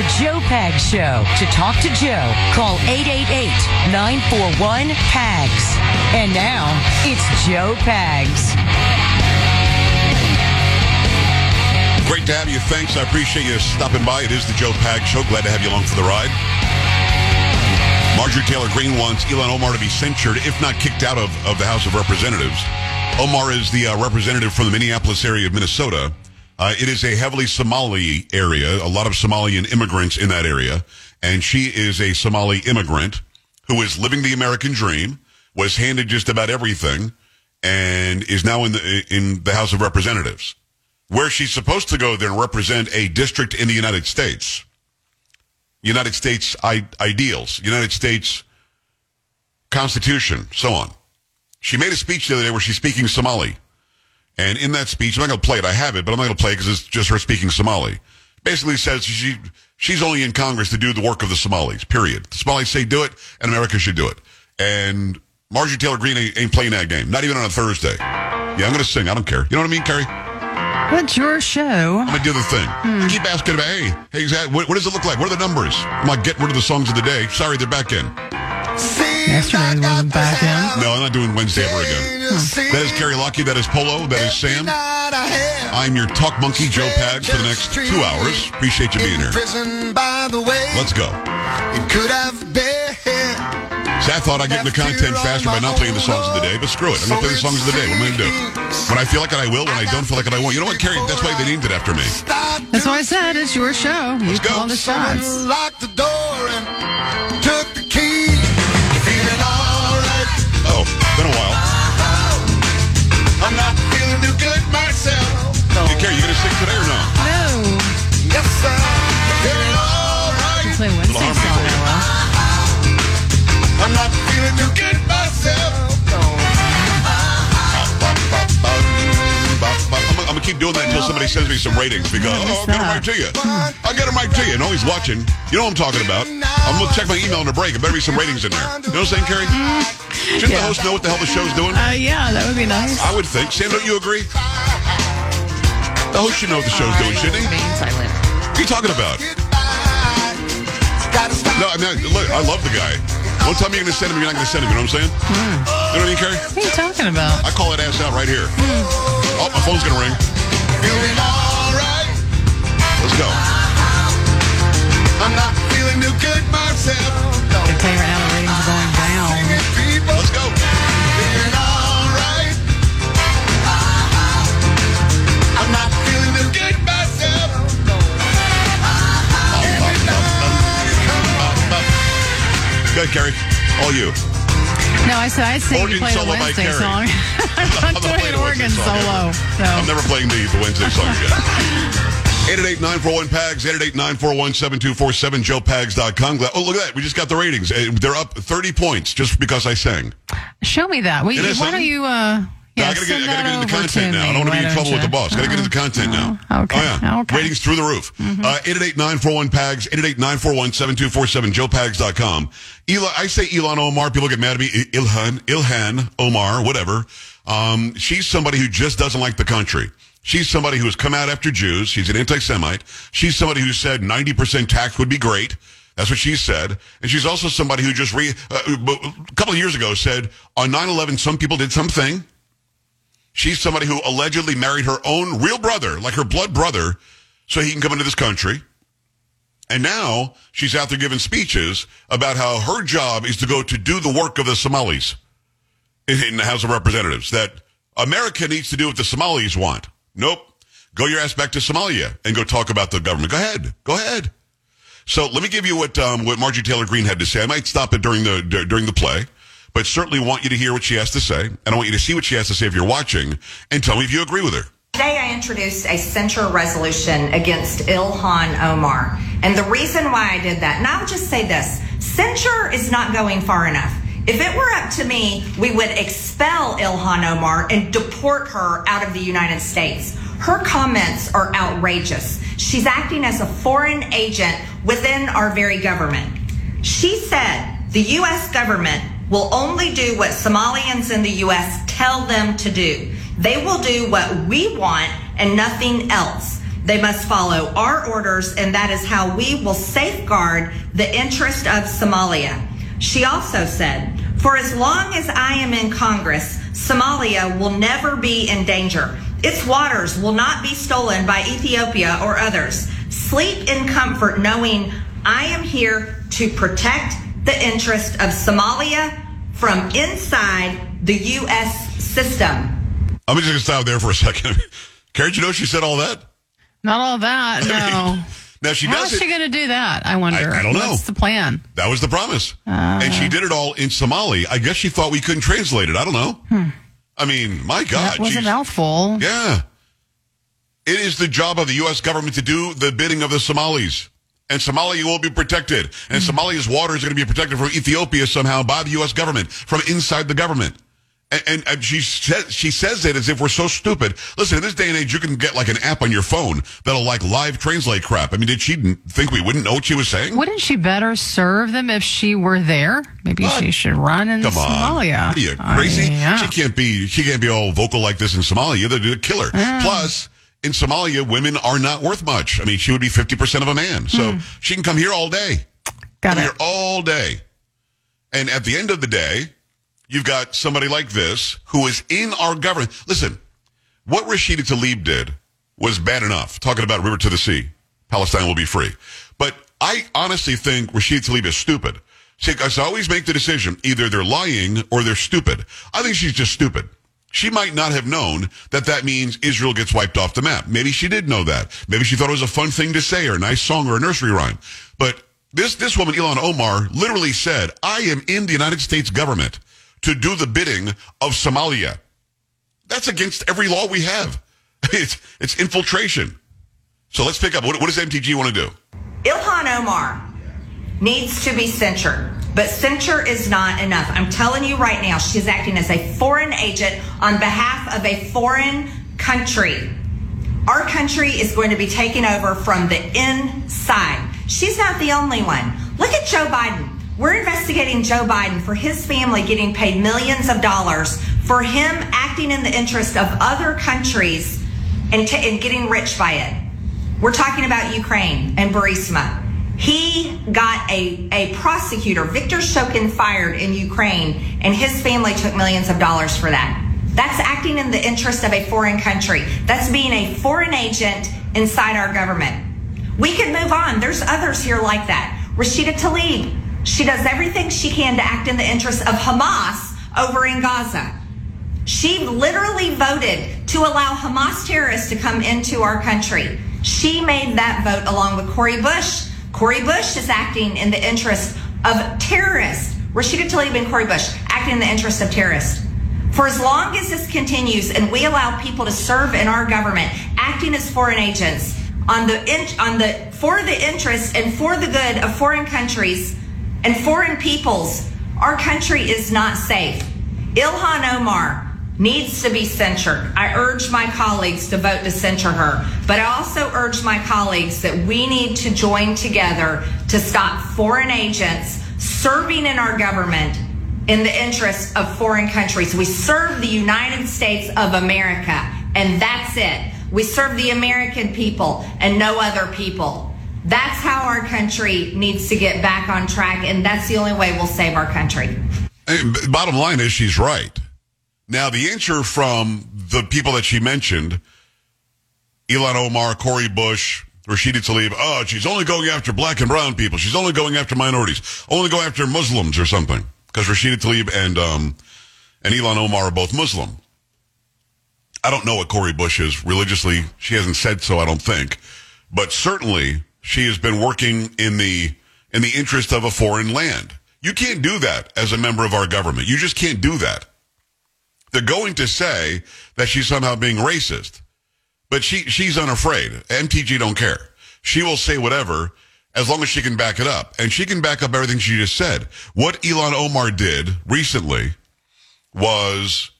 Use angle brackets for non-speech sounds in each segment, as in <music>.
The Joe Pag Show. To talk to Joe, call 888-941-PAGS. And now, it's Joe Pags. Great to have you. Thanks. I appreciate you stopping by. It is the Joe Pag Show. Glad to have you along for the ride. Marjorie Taylor Greene wants Elon Omar to be censured, if not kicked out of, of the House of Representatives. Omar is the uh, representative from the Minneapolis area of Minnesota. Uh, it is a heavily Somali area, a lot of Somalian immigrants in that area. And she is a Somali immigrant who is living the American dream, was handed just about everything, and is now in the, in the House of Representatives, where she's supposed to go there and represent a district in the United States. United States ideals, United States Constitution, so on. She made a speech the other day where she's speaking Somali. And in that speech, I'm not going to play it. I have it, but I'm not going to play it because it's just her speaking Somali. Basically says she she's only in Congress to do the work of the Somalis, period. The Somalis say do it, and America should do it. And Marjorie Taylor Greene ain't, playing that game, not even on a Thursday. Yeah, I'm going to sing. I don't care. You know what I mean, Carrie? What's your show? I'm gonna do the thing. You keep asking about, hey, hey, what, what does it look like? What are the numbers? I'm like, get rid of the songs of the day. Sorry, they're back in. Yesterday wasn't back in. No, I'm not doing Wednesday ever again. That is Carrie Lucky. That is Polo. That is Sam. I'm your talk monkey, Joe Pags, for the next two hours. Appreciate you being here. Let's go. It could have been. See, I thought I'd get into content faster by not playing the songs of the day, but screw it. I'm going to play the songs of the day. What am I going to do? When I feel like it, I will. When I don't feel like it, I won't. You know what, Carrie? That's why they named it after me. That's why I said it's your show. You Let's go. call the shots. Locked the door and took the key. Feeling. Oh, been a while. I'm not feeling too good myself. Hey, Carrie, you going to sing today or no? No. Yes, sir. Feeling alright. Play Wednesday song harmony now. well. I'm not feeling too good myself. I'm gonna keep doing that until somebody sends me some ratings because oh, I'll get them right to you. I'll get them right to you. And always watching. You know what I'm talking about. I'm gonna check my email in a break. It better be some ratings in there. You know what I'm saying, Carrie? Shouldn't the host know what the hell the show's doing? Uh, yeah, that would be nice. I would think. Sam, don't you agree? The host should know what the show's doing, shouldn't he? Being silent. What are you talking about? No, I mean, look, I love the guy. Don't tell me you're gonna send him. You're not gonna send him. You know what I'm saying? You know what I mean, Carrie? What are you talking about? I call that ass out right here. Oh, my phone's gonna ring. Carrie. All you. No, I said I'd sing Organ you play the solo by Wednesday Carrie. song. <laughs> I'm not doing a organ solo. I'm never playing the, the Wednesday song yet. 888-941-PAGS, 888-941-7247, joepags.com. Oh, look at that. We just got the ratings. Uh, They're up 30 points just because I sang. Show me that. We, why don't you, uh, No, yeah, I gotta get, I gotta get into over content now. I don't want to be in trouble don't with the you? boss. Gotta get into the content now. Oh, okay. Oh, yeah. Okay. Ratings through the roof. Uh, 888-941-PAGS, 888-941-7247, joepags.com. Eli, I say Elon Omar. People get mad at me. Ilhan, Ilhan Omar, whatever. Um, she's somebody who just doesn't like the country. She's somebody who has come out after Jews. She's an anti-Semite. She's somebody who said 90% tax would be great. That's what she said. And she's also somebody who just re, uh, a couple of years ago said on 9-11, some people did something. She's somebody who allegedly married her own real brother, like her blood brother, so he can come into this country. And now she's out there giving speeches about how her job is to go to do the work of the Somalis in, the House of Representatives. That America needs to do what the Somalis want. Nope. Go your ass back to Somalia and go talk about the government. Go ahead. Go ahead. So let me give you what um, what Margie Taylor Greene had to say. I might stop it during the during the play, but certainly want you to hear what she has to say, and I want you to see what she has to say if you're watching, and tell me if you agree with her. Today, I introduced a censure resolution against Ilhan Omar. And the reason why I did that, and I'll just say this censure is not going far enough. If it were up to me, we would expel Ilhan Omar and deport her out of the United States. Her comments are outrageous. She's acting as a foreign agent within our very government. She said the U.S. government will only do what Somalians in the U.S. tell them to do. They will do what we want and nothing else. They must follow our orders, and that is how we will safeguard the interest of Somalia. She also said, For as long as I am in Congress, Somalia will never be in danger. Its waters will not be stolen by Ethiopia or others. Sleep in comfort knowing I am here to protect the interest of Somalia from inside the U.S. system. I'm just gonna stop there for a second. <laughs> Karen, you know she said all that? Not all that. <laughs> No. Now she How does is it. she going to do that? I wonder. I don't know. What's the plan? That was the promise. and she ah. did it all in Somali. I guess she thought we couldn't translate it. I don't know. Hmm. I mean, my God. that was a mouthful. Yeah. It is the job of the U.S. government to do the bidding of the Somalis. And Somalia will be protected. And hmm. Somalia's water is going to be protected from Ethiopia somehow by the U.S. government, from inside the government. And, and, and she says she says it as if we're so stupid. Listen, in this day and age, you can get like an app on your phone that'll like live translate crap. I mean, did she think we wouldn't know what she was saying? Wouldn't she better serve them if she were there? Maybe What? she should run in Come on, Somalia. What are you crazy? yeah. She can't be. She can't be all vocal like this in Somalia. They're a killer. Plus, in Somalia, women are not worth much. I mean, she would be fifty percent of a man, so hmm. she can come here all day. Got come it. here all day. And at the end of the day, you've got somebody like this who is in our government. Listen, what Rashida Tlaib did was bad enough. Talking about river to the sea, Palestine will be free. But I honestly think Rashida Tlaib is stupid. 'cause I always make the decision either they're lying or they're stupid. I think she's just stupid. She might not have known that that means Israel gets wiped off the map. Maybe she did know that. Maybe she thought it was a fun thing to say or a nice song or a nursery rhyme. But this, this woman, Elon Omar, literally said, I am in the United States government to do the bidding of Somalia. That's against every law we have. <laughs> It's, it's infiltration. So let's pick up. What, what does MTG want to do? Ilhan Omar needs to be censured, but censure is not enough. I'm telling you right now, she's acting as a foreign agent on behalf of a foreign country. Our country is going to be taken over from the inside. She's not the only one. Look at Joe Biden. We're investigating Joe Biden for his family getting paid millions of dollars for him acting in the interest of other countries and, t- and getting rich by it. We're talking about Ukraine and Burisma. He got a, a prosecutor, Victor Shokin, fired in Ukraine, and his family took millions of dollars for that. That's acting in the interest of a foreign country. That's being a foreign agent inside our government. We could move on. There's others here like that. Rashida Tlaib, she does everything she can to act in the interest of Hamas over in Gaza. She literally voted to allow Hamas terrorists to come into our country. She made that vote along with Cori Bush. Cori Bush is acting in the interest of terrorists. Rashida Tlaib and Cori Bush acting in the interest of terrorists. For as long as this continues and we allow people to serve in our government, acting as foreign agents on the in, on the for the interest and for the good of foreign countries and foreign peoples, our country is not safe. Ilhan Omar needs to be censured. I urge my colleagues to vote to censure her, but I also urge my colleagues that we need to join together to stop foreign agents serving in our government in the interest of foreign countries. We serve the United States of America, and that's it. We serve the American people and no other people. That's how our country needs to get back on track, and that's the only way we'll save our country. Bottom line is she's right. Now, the answer from the people that she mentioned, Elon Omar, Cori Bush, Rashida Tlaib, oh, she's only going after black and brown people. She's only going after minorities. Only going after Muslims or something. Because Rashida Tlaib and, um, and Elon Omar are both Muslim. I don't know what Cori Bush is religiously. She hasn't said so, I don't think. But certainly she has been working in the, in the interest of a foreign land. You can't do that as a member of our government. You just can't do that. They're going to say that she's somehow being racist, but she, she's unafraid. MTG don't care. She will say whatever as long as she can back it up. And she can back up everything she just said. What Elon Omar did recently was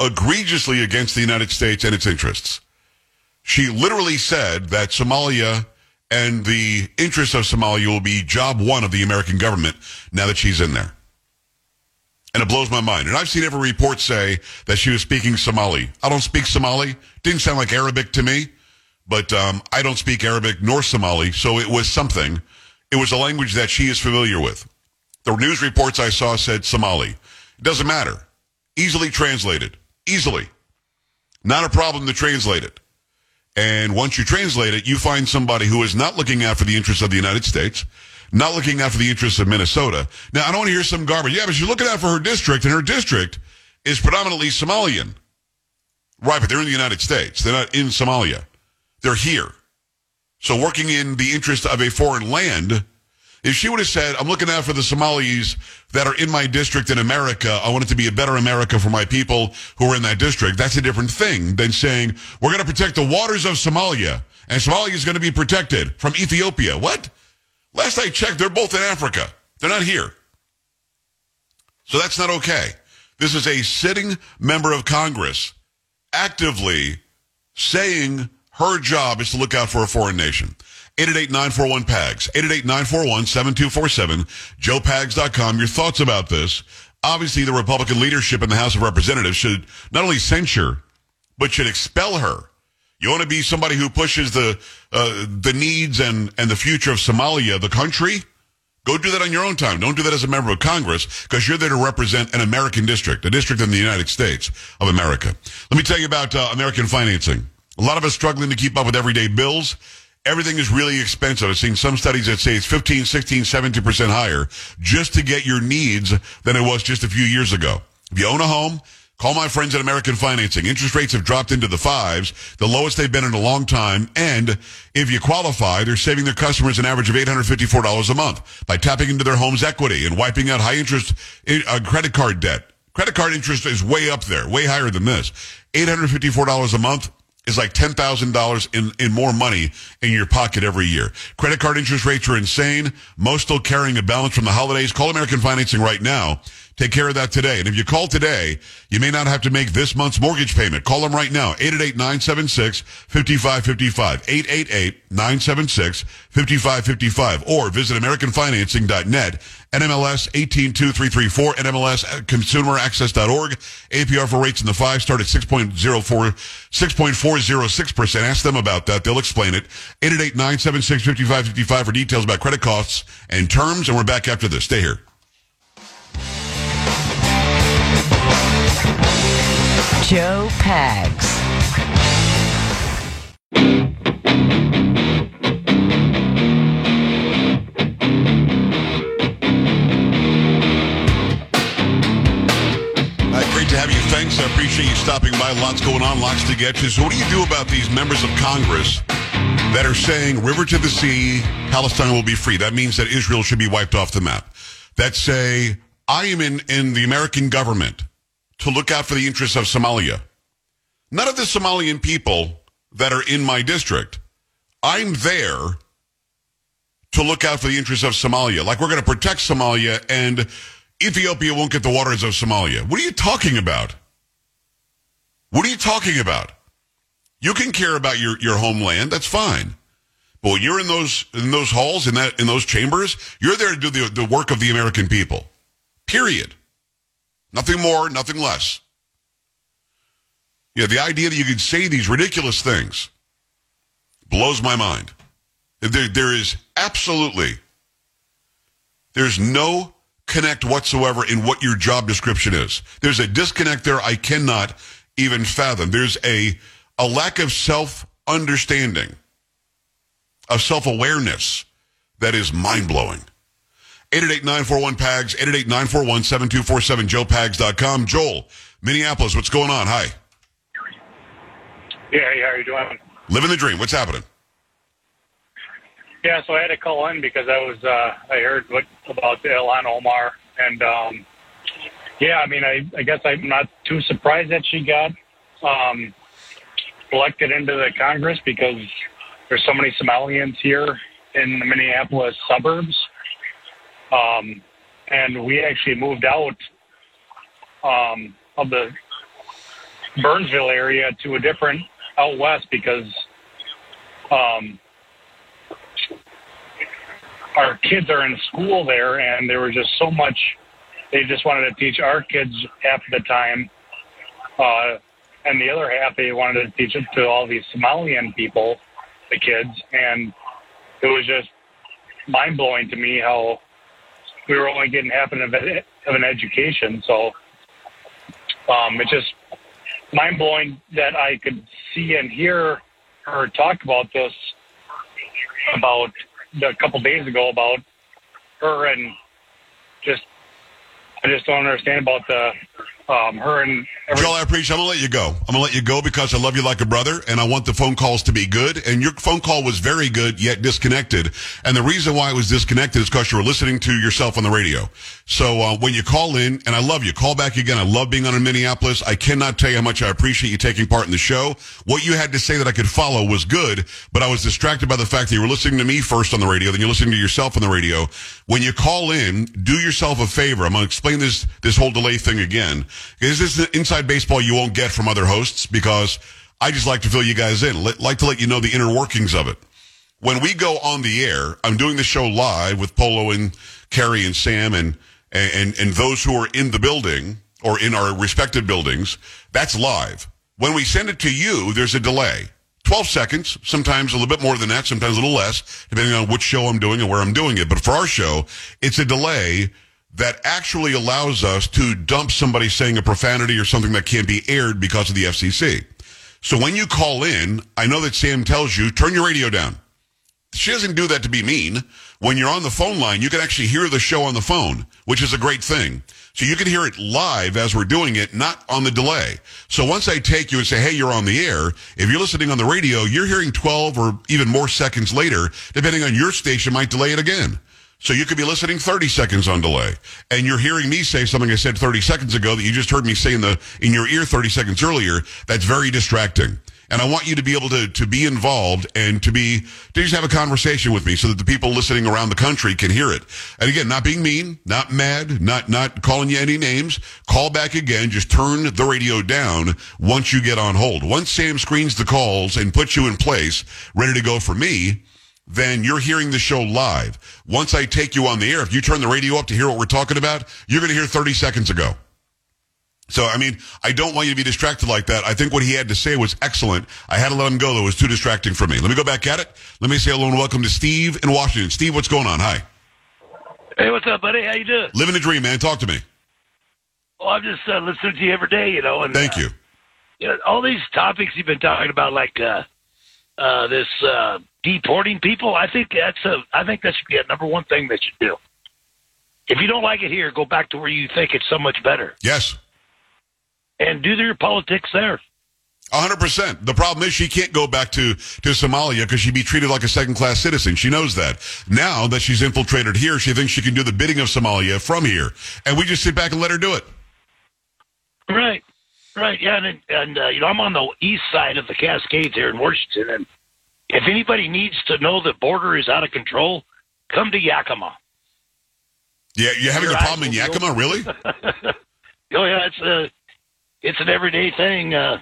egregiously against the United States and its interests. She literally said that Somalia and the interests of Somalia will be job one of the American government now that she's in there. And it blows my mind. And I've seen every report say that she was speaking Somali. I don't speak Somali. Didn't sound like Arabic to me, but um, I don't speak Arabic nor Somali, so it was something. It was a language that she is familiar with. The news reports I saw said Somali. It doesn't matter. Easily translated. Easily. Not a problem to translate it. And once you translate it, you find somebody who is not looking for the interests of the United States, not looking out for the interests of Minnesota. Now, I don't want to hear some garbage. Yeah, but she's looking out for her district, and her district is predominantly Somalian. Right, but they're in the United States. They're not in Somalia. They're here. So working in the interest of a foreign land, if she would have said, I'm looking out for the Somalis that are in my district in America, I want it to be a better America for my people who are in that district, that's a different thing than saying, we're going to protect the waters of Somalia, and Somalia is going to be protected from Ethiopia. What? Last I checked, they're both in Africa. They're not here. So that's not okay. This is a sitting member of Congress actively saying her job is to look out for a foreign nation. 888-941-PAGS, 888-941-7247, joepags.com. Your thoughts about this. Obviously, the Republican leadership in the House of Representatives should not only censure, but should expel her. You want to be somebody who pushes the uh, the needs and, and the future of Somalia, the country? Go do that on your own time. Don't do that as a member of Congress because you're there to represent an American district, a district in the United States of America. Let me tell you about uh, American financing. A lot of us struggling to keep up with everyday bills. Everything is really expensive. I've seen some studies that say it's 15, 16, 17% higher just to get your needs than it was just a few years ago. If you own a home, call my friends at American Financing. Interest rates have dropped into the fives, the lowest they've been in a long time. And if you qualify, they're saving their customers an average of $854 a month by tapping into their home's equity and wiping out high interest uh, credit card debt. Credit card interest is way up there, way higher than this. $854 a month is like $10,000 in, in more money in your pocket every year. Credit card interest rates are insane. Most still carrying a balance from the holidays. Call American Financing right now. Take care of that today. And if you call today, you may not have to make this month's mortgage payment. Call them right now. 888-976-5555. 888-976-5555. Or visit AmericanFinancing.net. NMLS 182334. NMLS ConsumerAccess.org. APR for rates in the five start at 6.04, 6.406%. Ask them about that. They'll explain it. 888-976-5555 for details about credit costs and terms. And we're back after this. Stay here. Joe Pags. Great to have you. Thanks. I appreciate you stopping by. Lots going on, lots to get to. So, what do you do about these members of Congress that are saying river to the sea, Palestine will be free? That means that Israel should be wiped off the map. That say, I am in, in the American government to look out for the interests of Somalia. None of the Somalian people that are in my district. I'm there to look out for the interests of Somalia. Like we're going to protect Somalia and Ethiopia won't get the waters of Somalia. What are you talking about? What are you talking about? You can care about your, your homeland. That's fine. But when you're in those, in those halls, in that, in those chambers, you're there to do the, the work of the American people. Period. Nothing more, nothing less. Yeah, the idea that you could say these ridiculous things blows my mind. There, there is absolutely, there's no connect whatsoever in what your job description is. There's a disconnect there I cannot even fathom. There's a, a lack of self understanding, of self awareness that is mind blowing. 888-941-PAGS, 888-941-7247, joepags.com. Joel, Minneapolis, what's going on? Hi. Yeah, hey, how are you doing? Living the dream. What's happening? Yeah, so I had to call in because I was uh, I heard what about Ilhan Omar, and um, yeah, I mean, I, I guess I'm not too surprised that she got um, elected into the Congress because there's so many Somalians here in the Minneapolis suburbs, um, and we actually moved out um, of the Burnsville area to a different out west because um, our kids are in school there, and there was just so much. They just wanted to teach our kids half the time, uh, and the other half they wanted to teach it to all these Somalian people, the kids, and it was just mind blowing to me how we were only getting half of an, of an education. So um, it's just mind blowing that I could see and hear her talk about this about a couple days ago about her and just I just don't understand about the um, her and Joel, I appreciate. I'm gonna let you go. I'm gonna let you go because I love you like a brother, and I want the phone calls to be good. And your phone call was very good, yet disconnected. And the reason why it was disconnected is because you were listening to yourself on the radio. So uh, when you call in, and I love you, call back again. I love being on in Minneapolis. I cannot tell you how much I appreciate you taking part in the show. What you had to say that I could follow was good, but I was distracted by the fact that you were listening to me first on the radio, then you're listening to yourself on the radio. When you call in, do yourself a favor. I'm gonna explain this this whole delay thing again. Is this the inside baseball you won't get from other hosts? Because I just like to fill you guys in. Like to let you know the inner workings of it. When we go on the air, I'm doing the show live with Polo and Carrie and Sam and and and those who are in the building or in our respective buildings. That's live. When we send it to you, there's a delay. 12 seconds, sometimes a little bit more than that, sometimes a little less, depending on which show I'm doing and where I'm doing it. But for our show, it's a delay that actually allows us to dump somebody saying a profanity or something that can't be aired because of the FCC. So when you call in, I know that Sam tells you, turn your radio down. She doesn't do that to be mean. When you're on the phone line, you can actually hear the show on the phone, which is a great thing. So you can hear it live as we're doing it, not on the delay. So once I take you and say, hey, you're on the air, if you're listening on the radio, you're hearing 12 or even more seconds later, depending on your station, might delay it again. So you could be listening 30 seconds on delay, and you're hearing me say something I said 30 seconds ago that you just heard me say in the in your ear 30 seconds earlier. That's very distracting. And I want you to be able to to be involved and to be to just have a conversation with me so that the people listening around the country can hear it. And again, not being mean, not mad, not not calling you any names. Call back again. Just turn the radio down once you get on hold. Once Sam screens the calls and puts you in place, ready to go for me then you're hearing the show live. Once I take you on the air, if you turn the radio up to hear what we're talking about, you're going to hear 30 seconds ago. So, I mean, I don't want you to be distracted like that. I think what he had to say was excellent. I had to let him go, though. It was too distracting for me. Let me go back at it. Let me say hello and welcome to Steve in Washington. Steve, what's going on? Hi. Hey, what's up, buddy? How you doing? Living the dream, man. Talk to me. Well, I'm just uh, listening to you every day, you know. And, Thank uh, you. you know, all these topics you've been talking about, like uh, uh, this uh, deporting people. I think that's a. I think that should be a number one thing they should do. If you don't like it here, go back to where you think it's so much better, Yes. and do your politics there. hundred percent. The problem is she can't go back to, to Somalia because she'd be treated like a second class citizen. She knows that. Now that she's infiltrated here, she thinks she can do the bidding of Somalia from here. And we just sit back and let her do it. Right, right, yeah, and and uh, you know I'm on the east side of the Cascades here in Washington, and if anybody needs to know the border is out of control, come to Yakima. Yeah, you're having Your a problem in Yakima, really? <laughs> Oh yeah, it's a it's an everyday thing. Uh,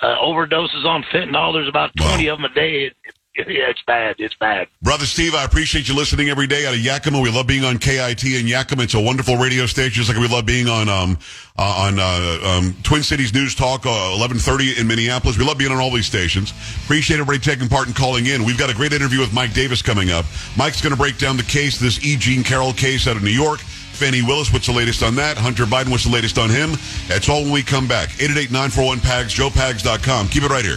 uh, overdoses on fentanyl. There's about twenty of them a day. It, <laughs> yeah, it's bad. It's bad. Brother Steve, I appreciate you listening every day out of Yakima. We love being on KIT in Yakima. It's a wonderful radio station, just like we love being on um, uh, on uh, um, Twin Cities News Talk, uh, eleven thirty in Minneapolis. We love being on all these stations. Appreciate everybody taking part and calling in. We've got a great interview with Mike Davis coming up. Mike's going to break down the case, this E. Jean Carroll case out of New York. Fani Willis, what's the latest on that? Hunter Biden, what's the latest on him? That's all when we come back. 888-941-PAGS, joepags.com. Keep it right here.